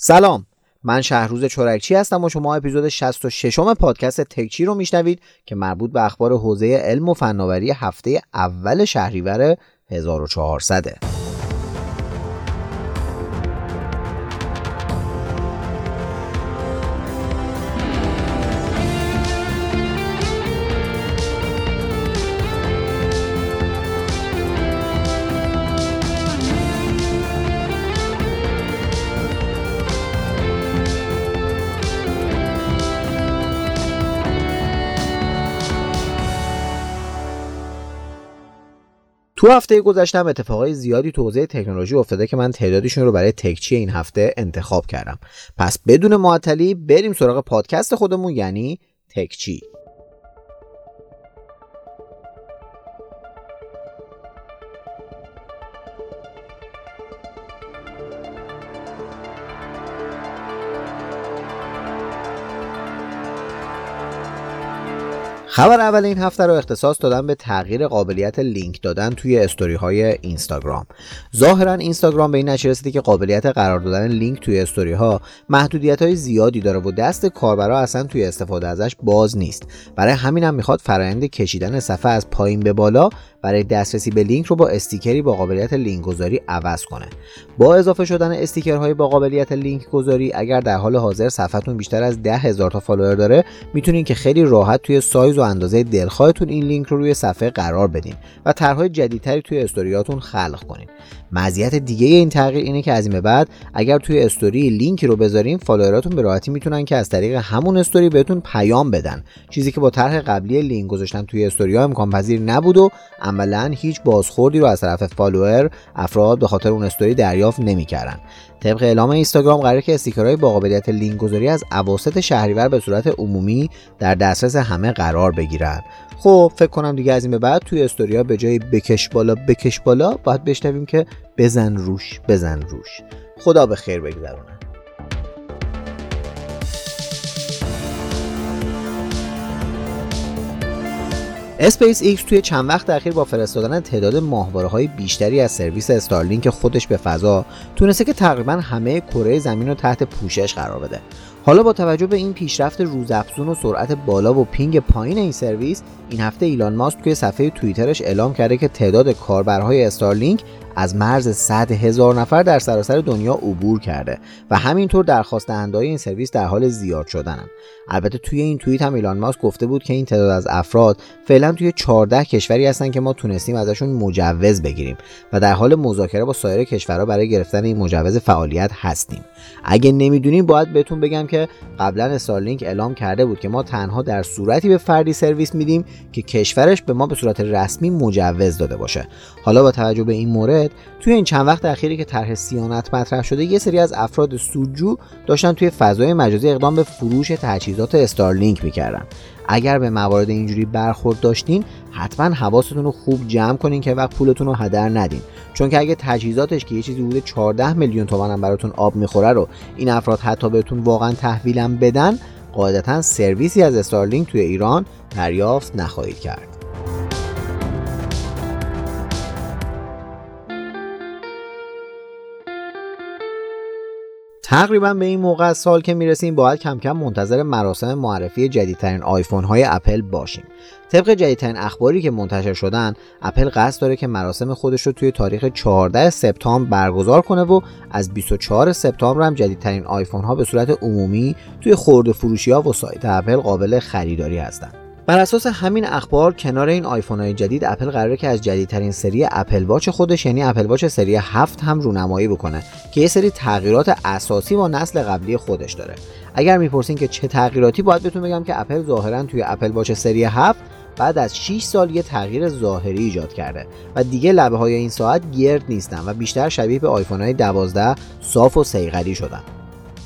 سلام. من شهروز چورکچی هستم و شما اپیزود 66 م پادکست تکچی رو میشنوید که مربوط به اخبار حوزه علم و فناوری هفته اول شهریور 1400 تو هفته گذشتم اتفاقای زیادی تو حوزه تکنولوژی افتاده که من تعدادشون رو برای تکچی این هفته انتخاب کردم. پس بدون معطلی بریم سراغ پادکست خودمون یعنی تکچی خبر اول این هفته رو اختصاص دادن به تغییر قابلیت لینک دادن توی استوری های اینستاگرام. ظاهرا اینستاگرام به این نتیجه رسیده که قابلیت قرار دادن لینک توی استوری ها محدودیت های زیادی داره و دست کاربرا اصلا توی استفاده ازش باز نیست. برای همین هم می‌خواد فرایند کشیدن صفحه از پایین به بالا برای دسترسی به لینک رو با استیکری با قابلیت لینک گذاری عوض کنه. با اضافه شدن استیکرهای با قابلیت لینک گذاری اگر در حال حاضر صفحتون بیشتر از ده هزار تا follower داره می‌تونین که خیلی راحت توی سایز و اندازه دلخواهتون این لینک رو روی صفحه قرار بدین و طرحهای جدیدتری توی استوریاتون خلق کنین. مزیت دیگه این تغییر اینه که از این به بعد اگر توی استوری لینکی رو بذارین follower اتون به راحتی می‌تونن که از طریق همون استوری بهتون پیام بدن. چیزی که با طرح قبلی لینک گذاشتن توی استوری ها امکان پذیر نبود و عملا هیچ بازخوردی رو از طرف follower افراد به خاطر اون استوری دریافت نمی‌کردن. طبق اعلام اینستاگرام قراره که استیکرهای با قابلیت لینک گذاری از اواسط شهریور به صورت عمومی در دسترس همه قرار بگیرن. خب فکر کنم دیگه از این به بعد توی استوریا به جای بکش بالا بکش بالا باید بشنویم که بزن روش بزن روش. خدا به خیر بگذرونه. اسپیس ایکس توی چند وقت اخیر با فرستادن تعداد ماهواره های بیشتری از سرویس استارلینک خودش به فضا تونسته که تقریبا همه کره زمین رو تحت پوشش قرار بده. حالا با توجه به این پیشرفت روزافزون و سرعت بالا و پینگ پایین این سرویس این هفته ایلان ماسک توی صفحه توییترش اعلام کرده که تعداد کاربرهای استارلینک از مرز 100 هزار نفر در سراسر دنیا عبور کرده و همینطور درخواست دهنده‌های این سرویس در حال زیاد شدنن. البته توی این توییت هم ایلان ماسک گفته بود که این تعداد از افراد فعلا توی 14 کشوری هستن که ما تونستیم ازشون مجوز بگیریم و در حال مذاکره با سایر کشورها برای گرفتن این مجوز فعالیت هستیم. اگه نمی‌دونیم باید بهتون بگم که قبلا استارلینک اعلام کرده بود که ما تنها در صورتی به فردی سرویس میدیم که کشورش به ما به صورت رسمی مجوز داده باشه. حالا با توجه به این مورد توی این چند وقت اخیری که طرح سیانت مطرح شده یه سری از افراد سودجو داشتن توی فضای مجازی اقدام به فروش تجهیزات استارلینک می‌کردن. اگر به موارد اینجوری برخورد داشتین حتما حواستون رو خوب جمع کنین که وقت پولتون رو هدر ندین. چون که اگه تجهیزاتش که یه چیزی بوده 14 میلیون تومن هم براتون آب می‌خوره رو این افراد حتی بهتون واقعا تحویلم بدن قاعدتا سرویسی از استارلینک توی ایران دریافت نخواهید کرد. تقریبا به این موقع از سال که می‌رسیم باید کم کم منتظر مراسم معرفی جدیدترین آیفون های اپل باشیم. طبق جدیدترین اخباری که منتشر شدن اپل قصد داره که مراسم خودش رو توی تاریخ 14 سپتامبر برگزار کنه و از 24 سپتامبر هم جدیدترین آیفون ها به صورت عمومی توی خرده فروشی ها و سایت اپل قابل خریداری هستند بر اساس همین اخبار کنار این آیفون های جدید اپل قراره که از جدیدترین سری اپل واچ خودش یعنی اپل واچ سری 7 هم رونمایی بکنه که یه سری تغییرات اساسی با نسل قبلی خودش داره. اگر می‌پرسین که چه تغییراتی باید بهتون بگم که اپل ظاهرا توی اپل واچ سری 7 بعد از 6 سال یه تغییر ظاهری ایجاد کرده و دیگه لبه های این ساعت گرد نیستن و بیشتر شبیه به آیفون های 12 صاف و سیقلی شدن.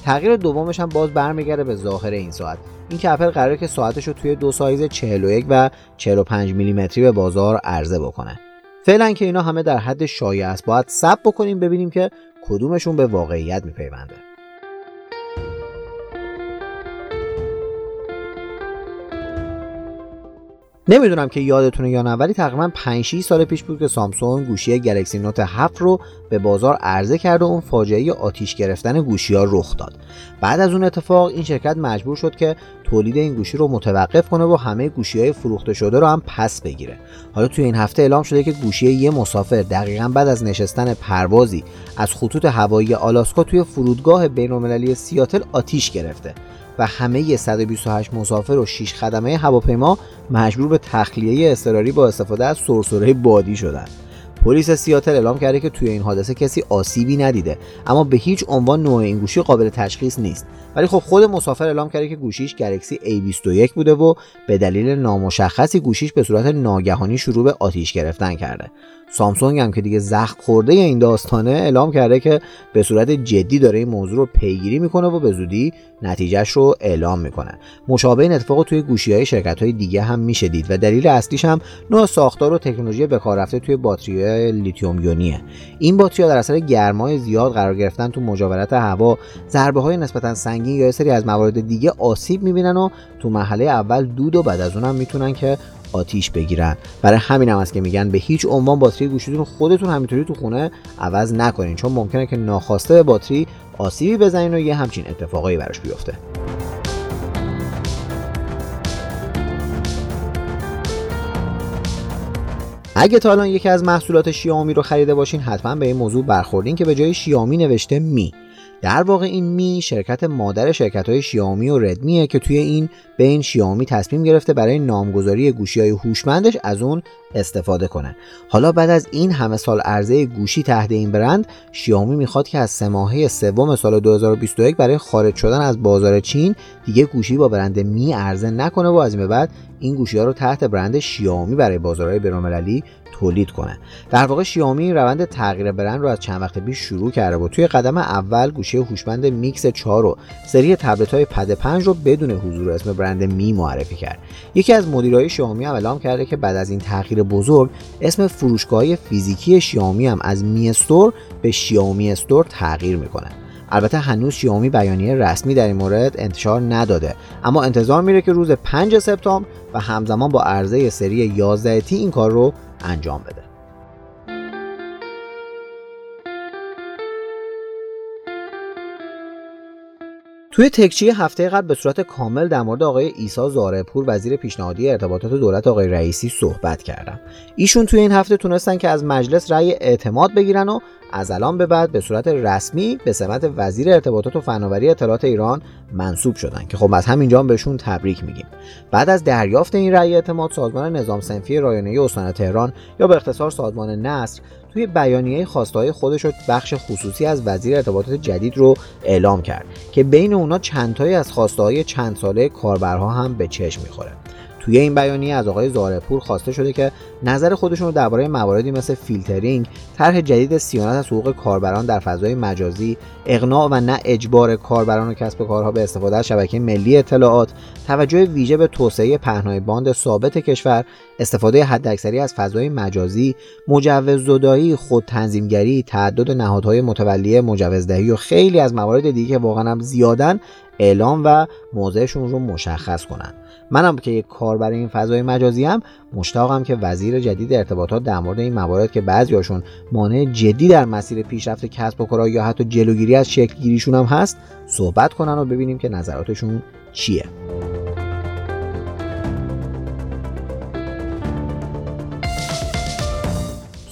تغییر دومش هم باز برمیگرده به ظاهر این ساعت. این که قراره که ساعتش رو توی دو سایز 41 و 45 میلیمتری به بازار عرضه بکنه. فعلا که اینا همه در حد شایع است. باید سب بکنیم ببینیم که کدومشون به واقعیت میپیونده. نمی‌دونم که یادتونه یا نه ولی تقریبا 5 سال پیش بود که سامسونگ گوشی گلکسی نوت 7 رو به بازار عرضه کرد و اون فاجعه آتیش گرفتن گوشی ها رخ داد. بعد از اون اتفاق این شرکت مجبور شد که تولید این گوشی رو متوقف کنه و همه گوشی های فروخته شده رو هم پس بگیره. حالا توی این هفته اعلام شده که گوشی یه مسافر دقیقا بعد از نشستن پروازی از خطوط هوایی آلاسکا توی فرودگاه بین‌المللی سیاتل آتیش گرفته. و همه 128 مسافر و 6 خدمه هواپیما مجبور به تخلیه اضطراری با استفاده از سرسره بادی شدند. پلیس سیاتل اعلام کرده که توی این حادثه کسی آسیبی ندیده اما به هیچ عنوان نوع این گوشی قابل تشخیص نیست ولی خب خود مسافر اعلام کرده که گوشیش گلکسی A21 بوده و به دلیل نامشخصی گوشیش به صورت ناگهانی شروع به آتیش گرفتن کرده سامسونگ هم که دیگه زخم خورده این داستانه اعلام کرده که به صورت جدی داره این موضوع رو پیگیری می‌کنه و به زودی نتیجهش رو اعلام می‌کنه. مشابه این اتفاق توی گوشی های شرکت های دیگه هم میشه دید و دلیل اصلیش هم نوع ساختار و تکنولوژی به کار رفته توی باتری لیتیوم یونیه. این باتری در اثر گرمای زیاد قرار گرفتن تو مجاورت هوا ضربه های نسبتا سنگین یا سری از موارد دیگه آسیب می‌بینن و تو مرحله اول دود و بعد از اونم می‌تونن که آتیش بگیرن. برای همین هم است که میگن به هیچ عنوان باتری گوشیتون خودتون همینطوری تو خونه عوض نکنین چون ممکنه که ناخواسته به باتری آسیبی بزنین و یه همچین اتفاقایی براش بیفته. اگه تا الان یکی از محصولات شیائومی رو خریده باشین حتما به این موضوع برخوردین که به جای شیائومی نوشته می. در واقع این می شرکت مادر شرکت های شیائومی و ردمیه که توی این بین شیائومی تصمیم گرفته برای نامگذاری گوشی های هوشمندش از اون استفاده کنه. حالا بعد از این همه سال عرضه گوشی تحت این برند شیائومی می‌خواد که از سه ماهه سوم سال 2021 برای خارج شدن از بازار چین دیگه گوشی با برند می عرضه نکنه و از این بعد این گوشی ها رو تحت برند شیائومی برای بازارهای بین‌المللی تولید کنه. در واقع شیائومی روند تغییر برند رو از چند وقت پیش شروع کرده بود. توی قدم اول گوشی هوشمند میکس 4 رو سری تبلت های پد 5 رو بدون حضور اسم برند می معرفی کرد. یکی از مدیرای شیائومی هم اعلام کرده که بعد از این تغییر بزرگ اسم فروشگاه فیزیکی شیائومی هم از می استور به شیائومی استور تغییر می‌کنه. البته هنوز شیائومی بیانیه رسمی در این مورد انتشار نداده اما انتظار میره که روز 5 سپتامبر و همزمان با عرضه سری 11 تی این کار رو انجام بده. توی تکچی هفته قبل به صورت کامل در مورد آقای ایسا زارپور وزیر پیشنهادی ارتباطات دولت آقای رئیسی صحبت کردم. ایشون توی این هفته تونستن که از مجلس رأی اعتماد بگیرن و از الان به بعد به صورت رسمی به سمت وزیر ارتباطات و فناوری اطلاعات ایران منصوب شدن که خب از همینجا هم بهشون تبریک میگیم. بعد از دریافت این رأی اعتماد سازمان نظام سنفی رایانه استان تهران یا به اختصار سازمان نصر توی بیانیه خواستهای خودش بخش خصوصی از وزیر ارتباطات جدید رو اعلام کرد که بین اونا چندتایی از خواسته‌های چند ساله کاربرها هم به چشم می‌خوره. توی این بیانیه از آقای زارپور خواسته شده که نظر خودشون رو درباره مواردی مثل فیلترینگ، طرح جدید صیانت از حقوق کاربران در فضای مجازی، اقناع و نه اجبار کاربران و کسب کارها به استفاده از شبکه ملی اطلاعات، توجه ویژه به توسعه پهنای باند ثابت کشور، استفاده حداکثری از فضای مجازی، مجوز زدایی، خود تعدد نهادهای متولی مجوزدهی و خیلی از موارد دیگه که واقعا هم زیادن اعلام و موضعشون رو مشخص کنند. منم که یک کار برای این فضای مجازی هم مشتاقم که وزیر جدید ارتباطات در مورد این موارد که بعضیاشون مانع جدی در مسیر پیشرفت کسب و کارها یا حتی جلوگیری از شکل گیریشون هم هست صحبت کنن و ببینیم که نظراتشون چیه.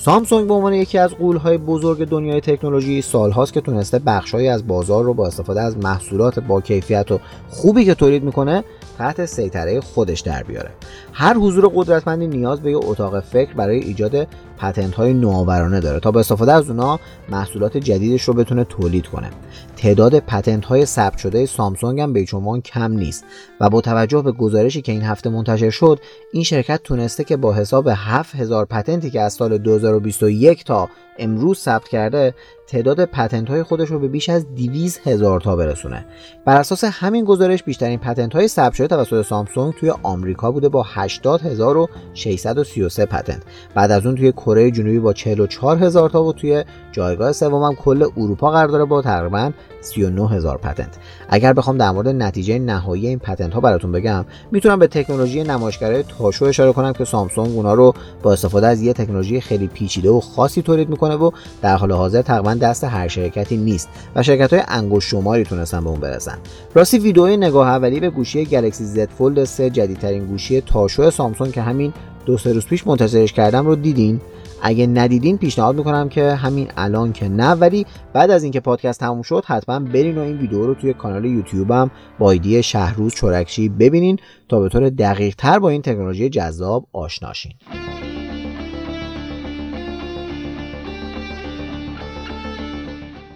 سامسونگ به عنوان یکی از قولهای بزرگ دنیای تکنولوژی سالهاست که تونسته بخشهایی از بازار رو با استفاده از محصولات با کیفیت و خوبی که تولید می‌کنه تحت سیطره خودش در بیاره. هر حضور قدرتمندی نیاز به یه اتاق فکر برای ایجاد پتنت های نوآورانه داره تا با استفاده از اونا محصولات جدیدش رو بتونه تولید کنه. تعداد پتنت های ثبت شده سامسونگ هم به کم نیست و با توجه به گزارشی که این هفته منتشر شد این شرکت تونسته که با حساب 7000 پتنتی که از سال 2021 تا امروز ثبت کرده تعداد پتنت های خودش رو به بیش از 200 هزار تا برسونه. بر اساس همین گزارش بیشترین پتنت های ثبت شده توسط سامسونگ توی آمریکا بوده با 80633 پتنت. بعد از اون توی کره جنوبی با 44 هزار تا و توی جایگاه سوم کل اروپا قرار داره با تقریبا 39 هزار پتنت. اگر بخوام در مورد نتیجه نهایی این پتنت ها براتون بگم می‌تونم به تکنولوژی نمایشگرای تاشو اشاره کنم که سامسونگ اونا رو با استفاده از یه تکنولوژی خیلی پیچیده و خاصی تولید می‌کنه و در حال حاضر تقریبا دست هر شرکتی نیست و شرکت های انگشت شماری تونستن به اون برسن. راستی ویدئوی نگاه اولی به گوشی گلکسی زد فولد 3 جدیدترین گوشی تاشو سامسونگ که همین دو سه روز پیش منتشرش کردم رو دیدین؟ اگه ندیدین پیشنهاد می‌کنم که همین الان که نه ولی بعد از اینکه پادکست تموم شد حتما برین و این ویدیو رو توی کانال یوتیوبم با ایدی شهروز چورکشی ببینین تا به طور دقیق تر با این تکنولوژی جذاب آشناشین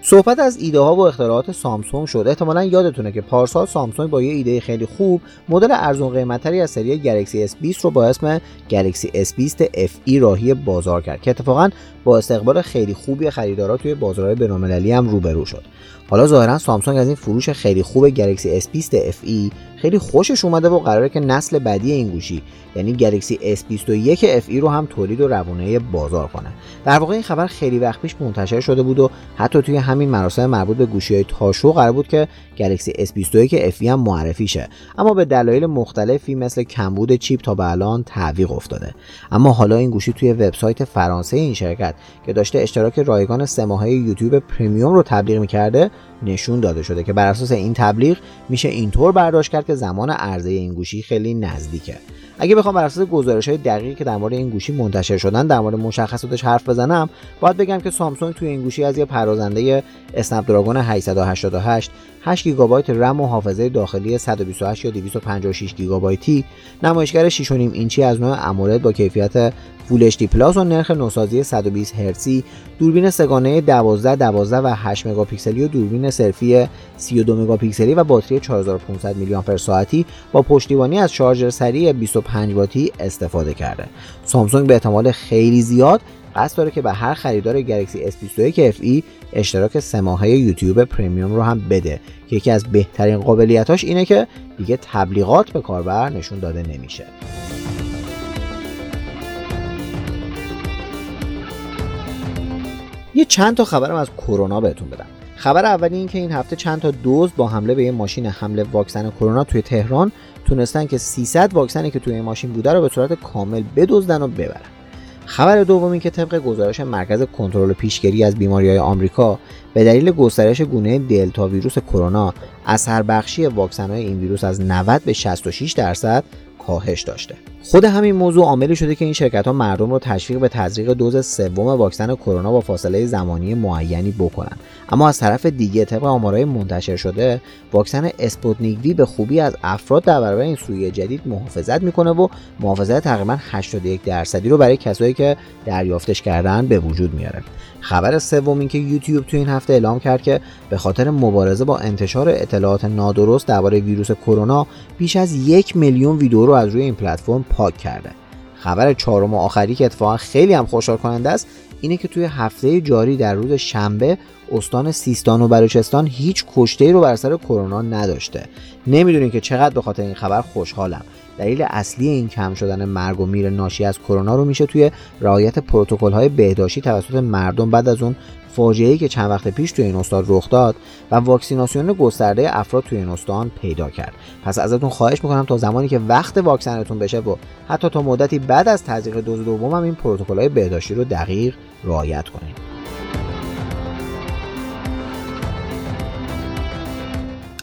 صحبت از ایده ها و اختراعات سامسونگ شد. احتمالا یادتونه که پارسال سامسونگ با یه ایده خیلی خوب مدل ارزون قیمتتری از سری گلکسی S20 رو با اسم گلکسی S20 FE راهی بازار کرد که اتفاقا با استقبال خیلی خوبی خریدارا توی بازارهای بین‌المللی هم روبرو شد. حالا ظاهرا سامسونگ از این فروش خیلی خوب گلکسی S20 FE خیلی خوشش اومده و قراره که نسل بعدی این گوشی یعنی گلکسی S21 FE رو هم تولید و روونه بازار کنه. در واقع این خبر خیلی وقت پیش منتشر شده بود و حتی توی همین مراسم مربوط به گوشی های تاشو قرار بود که گلکسی S21 FE هم معرفی شه. اما به دلایل مختلفی مثل کمبود چیپ تا به الان تعویق افتاده. اما حالا این گوشی توی وبسایت فرانسه این شرکت که داشته اشتراک رایگان سه ماهه یوتیوب پرمیوم رو تبلیغ می‌کرده نشون داده شده که بر اساس این تبلیغ میشه اینطور برداشت کرد که زمان عرضه این گوشی خیلی نزدیکه. اگه بخوام بر اساس گزارش های دقیقی که در مورد این گوشی منتشر شدن در مورد مشخصاتش حرف بزنم باید بگم که سامسونگ توی این گوشی از یه پردازنده Snapdragon 888 8 گیگابایت رم و حافظه داخلی 128 یا 256 گیگابایتی نمایشگر 6.5 اینچی از نوع AMOLED با کیفیت Full HD Plus و نرخ نوسازی 120 هرتزی دوربین سه‌گانه 12 12 و 8 مگاپیکسلی و دوربین سلفی 32 مگاپیکسلی و باتری 4500 میلی آمپر ساعتی با پشتیبانی از شارژر سریع 25 واتی استفاده کرده. سامسونگ به احتمال خیلی زیاد قصد داره که به هر خریدار گلکسی S21 FE اشتراک سه ماهه یوتیوب پریمیوم رو هم بده. که یکی از بهترین قابلیتاش اینه که دیگه تبلیغات به کاربر نشون داده نمیشه. یه چند تا خبرم از کرونا بهتون بدم. خبر اولی این که این هفته چند تا دوز با حمله به یه ماشین حمله واکسن کرونا توی تهران تونستن که 300 واکسنی که توی این ماشین بوده رو به صورت کامل بدزدن و ببرن. خبر دومی که طبق گزارش مرکز کنترل پیشگیری از بیماری های آمریکا به دلیل گسترش گونه دلتا ویروس کرونا اثر بخشی واکسن های این ویروس از 90 به 66 درصد کاهش داشته. خود همین موضوع عاملی شده که این شرکت ها مردم رو تشویق به تزریق دوز سوم واکسن کرونا با فاصله زمانی معینی بکنن. اما از طرف دیگه طبق آمارهای منتشر شده واکسن اسپوتنیک وی به خوبی از افراد در برابر این سویه جدید محافظت می‌کنه و محافظت تقریبا 81 درصدی رو برای کسایی که دریافتش کردن به وجود میاره. خبر سوم این که یوتیوب تو این هفته اعلام کرد که به خاطر مبارزه با انتشار اطلاعات نادرست درباره ویروس کرونا بیش از یک میلیون ویدیو رو از روی این پلتفرم پاک کرده. خبر چهارم و آخری که اتفاقا خیلی هم خوشحال کننده است اینه که توی هفته جاری در روز شنبه استان سیستان و بلوچستان هیچ کشته ای رو بر سر کرونا نداشته. نمی‌دونین که چقدر به خاطر این خبر خوشحالم. دلیل اصلی این کم شدن مرگ و میر ناشی از کرونا رو میشه توی رعایت پروتکل های بهداشتی توسط مردم بعد از اون فاجعه‌ای که چند وقت پیش توی این استان رخ داد و واکسیناسیون گسترده افراد توی این استان پیدا کرد. پس ازتون خواهش می‌کنم تا زمانی که وقت واکسنتون بشه و حتی تا مدتی بعد از تزریق دوز دوم هم این های بهداشتی رو دقیق رعایت کنید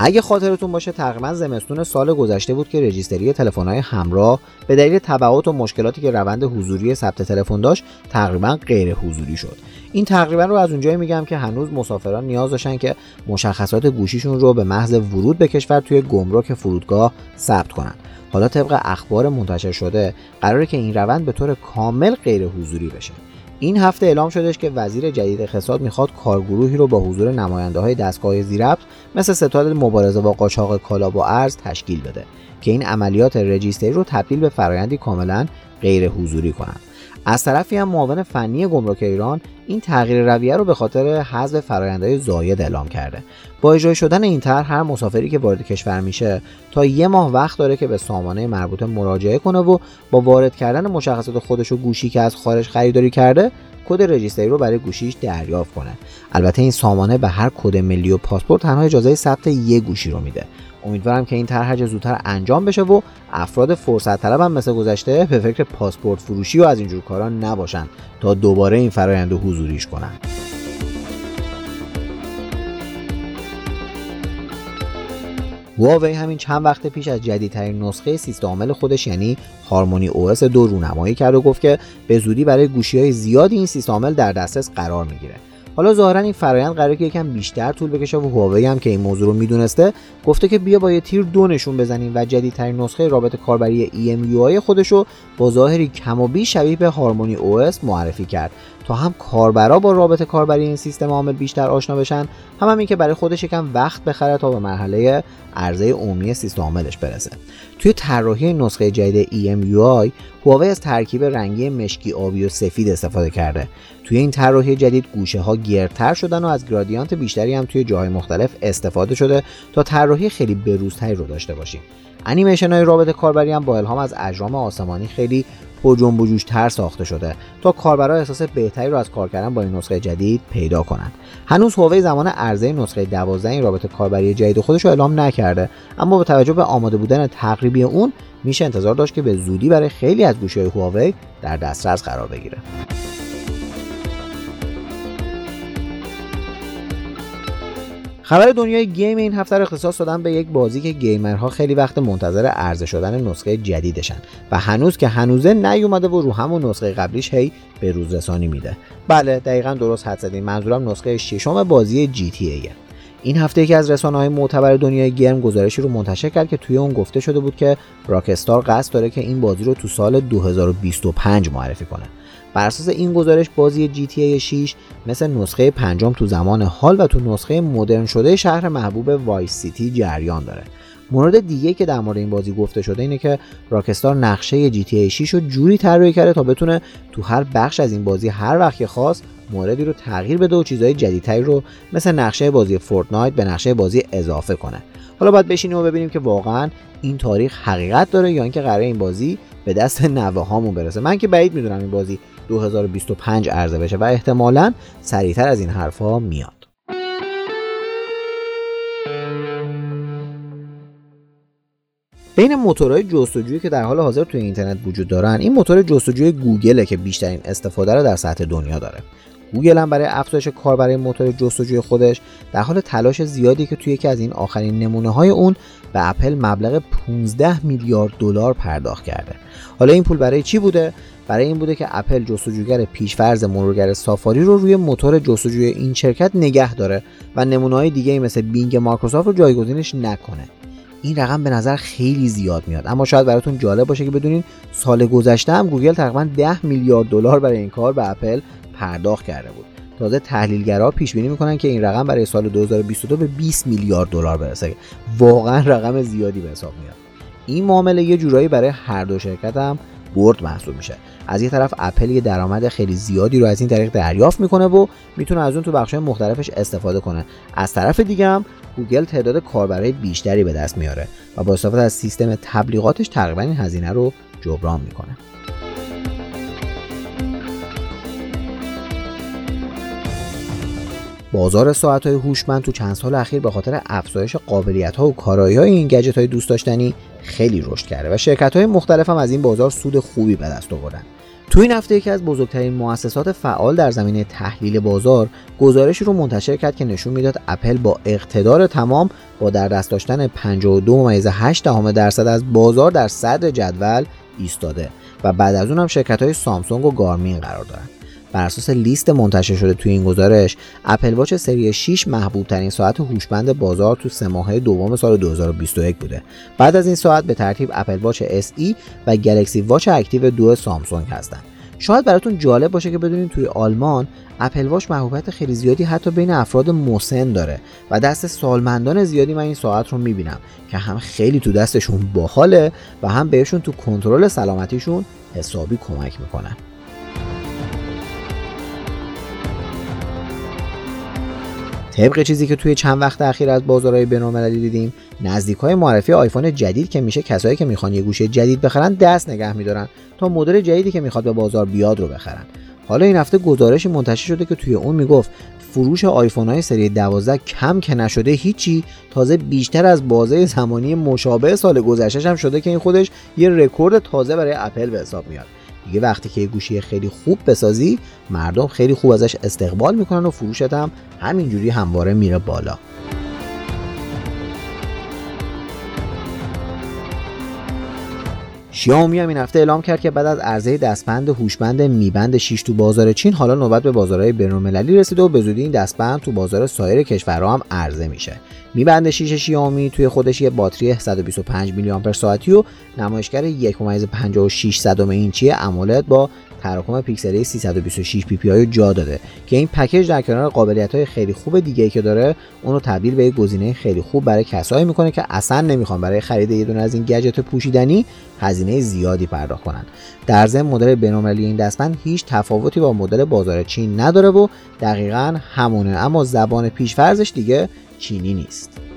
اگه خاطرتون باشه تقریبا زمستون سال گذشته بود که رجیستری تلفن‌های همراه به دلیل تبعات و مشکلاتی که روند حضوری ثبت تلفن داشت تقریبا غیر حضوری شد. این تقریبا رو از اونجایی میگم که هنوز مسافران نیاز داشتن که مشخصات گوشیشون رو به محض ورود به کشور توی گمرک فرودگاه ثبت کنن. حالا طبق اخبار منتشر شده قراره که این روند به طور کامل غیر حضوری بشه. این هفته اعلام شدش که وزیر جدید اقتصاد می‌خواد کارگروهی رو با حضور نماینده های دستگاه زیربط مثل ستاد مبارزه با قاچاق کالا و ارز تشکیل بده که این عملیات رجیستری رو تبدیل به فرایندی کاملا غیر حضوری کنند. از طرفی هم معاون فنی گمرک ایران این تغییر رویه رو به خاطر حذف فرآیندهای زاید اعلام کرده. با اجرای شدن این طرح هر مسافری که وارد کشور میشه تا یه ماه وقت داره که به سامانه مربوطه مراجعه کنه و با وارد کردن مشخصات خودش و گوشی که از خارج خریداری کرده کد رجیستری رو برای گوشیش دریافت کنه. البته این سامانه به هر کد ملی و پاسپورت تنها اجازه ثبت یه گوشی رو میده. امیدوارم که این طرح زودتر انجام بشه و افراد فرصت طلب هم مثل گذشته به فکر پاسپورت فروشی و از اینجور کارا نباشن تا دوباره این فرایند حضوریش کنن. هواوی همین چند وقت پیش از جدیدترین نسخه سیستم عامل خودش یعنی هارمونی او دو رونمایی کرد و گفت که به زودی برای گوشی های زیادی این سیستم عامل در دسترس قرار می‌گیره. حالا ظاهرا این فرایند قراره که یکم بیشتر طول بکشه و هواوی هم که این موضوع رو می‌دونسته گفته که بیا با یه تیر دو نشون بزنیم و جدیدترین نسخه رابط کاربری EMUI خودش رو با ظاهری کم و بیش شبیه به هارمونی OS معرفی کرد. هم کاربرا با رابط کاربری این سیستم عامل بیشتر آشنا بشن هم همین که برای خودش یکم وقت بخره تا به مرحله عرضه عمومی سیستم عاملش برسه. توی طراحی نسخه جدید EMUI هواوی از ترکیب رنگی مشکی آبی و سفید استفاده کرده. توی این طراحی جدید گوشه ها گردتر شدن و از گرادیانت بیشتری هم توی جاهای مختلف استفاده شده تا طراحی خیلی بروزتری رو داشته باشیم. انیمیشن های رابط کاربری هم با الهام از اجرام آسمانی خیلی با جنب و جوش تر ساخته شده تا کاربرا احساس بهتری رو از کار کردن با این نسخه جدید پیدا کنند. هنوز هواوی زمان عرضه نسخه 12 این رابط کاربری جدید خودش رو اعلام نکرده اما با توجه به آماده بودن تقریبی اون میشه انتظار داشت که به زودی برای خیلی از گوشی های هواوی در دسترس قرار بگیره. خبر دنیای گیم این هفته رو اختصاص دادن به یک بازی که گیمرها خیلی وقت منتظر عرضه شدن نسخه جدیدشن و هنوز که هنوزه نیومده و رو همون نسخه قبلیش هی به روز رسانی میده. بله دقیقا درست حدس زدین. منظورم نسخه ششم بازی جی تی ایه. این هفته یکی از رسانه های معتبر دنیای game گزارشی رو منتشر کرد که توی اون گفته شده بود که راکستار قصد داره که این بازی رو تو سال 2025 معرفی کنه. بر اساس این گزارش بازی GTA 6 مثل نسخه پنجم تو زمان حال و تو نسخه مدرن شده شهر محبوب وایس سیتی جریان داره. مورد دیگه که در مورد این بازی گفته شده اینه که راکستار نقشه GTA 6 رو جوری طراحی کرده تا بتونه تو هر بخش از این بازی هر وقت که خواست موردی رو تغییر بده و چیزهای جدیدتری رو مثل نقشه بازی فورتنایت به نقشه بازی اضافه کنه. حالا باید بشینیم و ببینیم که واقعا این تاریخ حقیقت داره یا اینکه قرار این بازی به دست نوه هامون برسه. من که بعید می‌دونم این بازی 2025 عرضه بشه و احتمالا سریعتر از این حرفها میاد. بین موتورهای جستجویی که در حال حاضر توی اینترنت وجود دارن این موتور جستجوی گوگله که بیشترین استفاده رو در سطح دنیا داره. گوگل هم برای افزایش کاربرای موتور جستجوی خودش در حال تلاش زیادیه که توی یکی از این آخرین نمونه های اون به اپل مبلغ 15 میلیارد دلار پرداخت کرده. حالا این پول برای چی بوده؟ برای این بوده که اپل جستجوگر پیشفرض مرورگر سافاری رو روی موتور جستجوی این شرکت نگه داره و نمونه های دیگه مثل بینگ مایکروسافت رو جایگزینش نکنه. این رقم به نظر خیلی زیاد میاد. اما شاید براتون جالب باشه که بدونین سال گذشته هم گوگل تقریبا 10 میلیارد دلار برای این کار به اپل پرداخت کرده بود. تازه تحلیلگرا پیش بینی می‌کنن که این رقم برای سال 2022 به 20 میلیارد دلار برسه. واقعا رقم زیادی به حساب میاد. این معامله یه جورایی برای هر دو شرکت هم برد محسوب میشه. از یه طرف اپل یه درآمد خیلی زیادی رو از این طریق دریافت می‌کنه و می‌تونه از اون تو بخش‌های مختلفش استفاده کنه. از طرف دیگه هم گوگل تعداد کاربرای بیشتری به دست میاره و با استفاده از سیستم تبلیغاتش تقریبا این هزینه رو جبران می‌کنه. بازار ساعت های هوشمند تو چند سال اخیر به خاطر افزایش قابلیت ها و کارایی های این گجت های دوست داشتنی خیلی رشد کرده و شرکت های مختلف هم از این بازار سود خوبی به دست آوردن. تو این هفته یکی از بزرگترین مؤسسات فعال در زمینه تحلیل بازار گزارشی رو منتشر کرد که نشون می‌داد اپل با اقتدار تمام با در دست داشتن 52.8 درصد از بازار در صدر جدول ایستاده و بعد از اون هم شرکت های سامسونگ و گارمین قرار دارند بر اساس لیست منتشر شده توی این گزارش اپل واچ سری 6 محبوب ترین ساعت هوشمند بازار تو سه ماهه دوم سال 2021 بوده. بعد از این ساعت به ترتیب اپل واچ SE و گلکسی واچ اکتیو دو سامسونگ هستند. شاید براتون جالب باشه که بدونین توی آلمان اپل واچ محبوبیت خیلی زیادی حتی بین افراد مسن داره و دست سالمندان زیادی من این ساعت رو می‌بینم که هم خیلی تو دستشون باحاله و هم بهشون تو کنترل سلامتیشون حسابی کمک می‌کنن. طبق چیزی که توی چند وقت اخیر از بازارهای بین‌المللی دیدیم نزدیک های معرفی آیفون جدید که میشه کسایی که می‌خوان یه گوشه جدید بخرن دست نگه میدارن تا مدل جدیدی که می‌خواد به بازار بیاد رو بخرن. حالا این هفته گزارشی منتشر شده که توی اون می‌گفت فروش آیفون های سری 12 کم که نشده هیچی تازه بیشتر از بازه زمانی مشابه سال گذشته هم شده که این خودش یه رکورد تازه برای اپل به حساب میاد. دیگه وقتی که یه گوشی خیلی خوب بسازی مردم خیلی خوب ازش استقبال می‌کنن و فروشت هم همینجوری همواره میره بالا. شیائومی هم این هفته اعلام کرد که بعد از عرضه دستبند هوشمند Mi Band 6 تو بازار چین حالا نوبت به بازارهای بین‌المللی رسیده و به زودی این دستبند تو بازار سایر کشورها هم عرضه میشه. Mi Band 6 شیائومی توی خودش یه باتری 125 میلی آمپر ساعتی و نمایشگر 1.56 اینچی AMOLED با تراکم پیکسلی 326 PPI جا داده که این پکیج در کنار قابلیت های خیلی خوب دیگه که داره اونو تبدیل به یک گزینه خیلی خوب برای کسایی می‌کنه که اصلا نمی‌خوان برای خرید یه دونه از این گجت پوشیدنی هزینه زیادی پرداخت کنن. در ضمن مدل بینالمللی این دستبند هیچ تفاوتی با مدل بازار چین نداره و دقیقا همونه اما زبان پیشفرزش دیگه چینی نیست.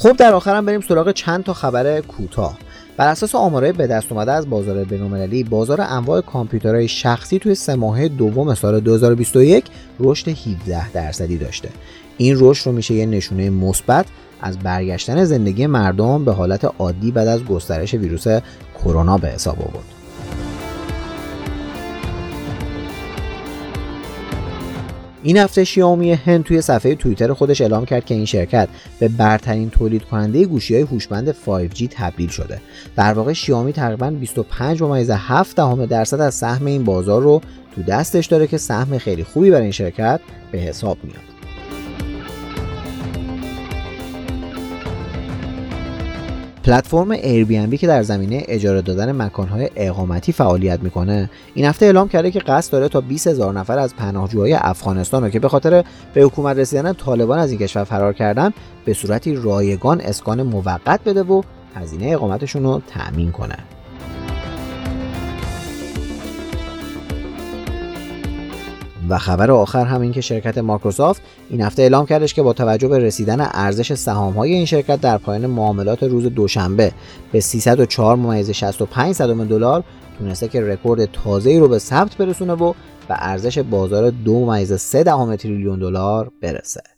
خب در آخرم بریم سراغ چند تا خبر کوتاه. بر اساس آمارهای به دست اومده از بازار بین‌المللی بازار انواع کامپیوترهای شخصی توی سه ماهه دوم سال 2021 رشد 17 درصدی داشته. این رشد رو میشه یه نشونه مثبت از برگشتن زندگی مردم به حالت عادی بعد از گسترش ویروس کرونا به حساب آورد. این هفته شیائومی هند توی صفحه توییتر خودش اعلام کرد که این شرکت به برترین تولید کننده گوشی های هوشمند 5G تبدیل شده. در واقع شیائومی تقریبا 25 ممیز 7 دهم درصد از سهم این بازار رو تو دستش داره که سهم خیلی خوبی برای این شرکت به حساب میاد. پلتفرم Airbnb که در زمینه اجاره دادن مکانهای اقامتی فعالیت می‌کنه. این هفته اعلام کرده که قصد داره تا 20 هزار نفر از پناهجوهای افغانستان رو که به خاطر به حکومت رسیدن طالبان از این کشور فرار کردن به صورتی رایگان اسکان موقت بده و هزینه اقامتشون رو تأمین کنه. و خبر آخر هم این که شرکت مایکروسافت این هفته اعلام کردش که با توجه به رسیدن ارزش سهام های این شرکت در پایان معاملات روز دوشنبه به 304 ممیز 65 صدم دلار تونسته که رکورد تازه‌ای رو به ثبت برسونه و به ارزش بازار 2 ممیز 3 تریلیون دلار برسه.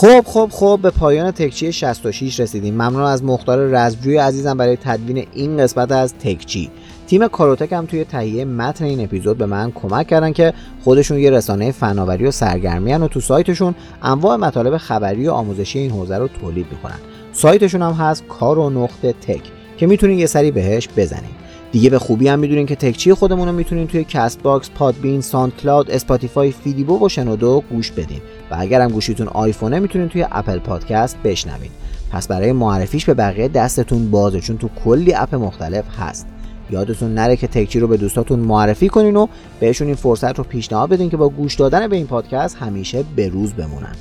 خب خب خب به پایان تکچی 66 رسیدیم. ممنون از مختار رزجوی عزیزم برای تدوین این قسمت از تکچی. تیم کاروتک هم توی تهیه متن این اپیزود به من کمک کردن که خودشون یه رسانه فناوری و سرگرمی و تو سایتشون انواع مطالب خبری و آموزشی این حوزه رو تولید می‌کنن. سایتشون هم هست کارو نقطه تک که می‌تونین یه سری بهش بزنید. دیگه به خوبی هم می‌دونین که تکچی خودمون رو می‌تونین توی کست باکس، پادبین، ساند کلاود، اسپاتیفای، فیدیبو و شنودو گوش بدین و اگر هم گوشیتون آیفونه می‌تونین توی اپل پادکست بشنوین. پس برای معرفیش به بقیه دستتون بازه چون تو کلی اپ مختلف هست. یادتون نره که تکچی رو به دوستاتون معرفی کنین و بهشون این فرصت رو پیشنهاد بدین که با گوش دادن به این پادکست همیشه به روز بمونن.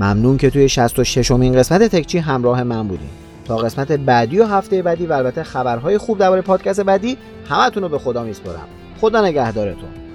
ممنون که توی 66 امین قسمت تکچی همراه من بودین. تا قسمت بعدی و هفته بعدی و البته خبرهای خوب درباره پادکست بعدی همتون رو به خدا میسپرم خدا نگهدارتون.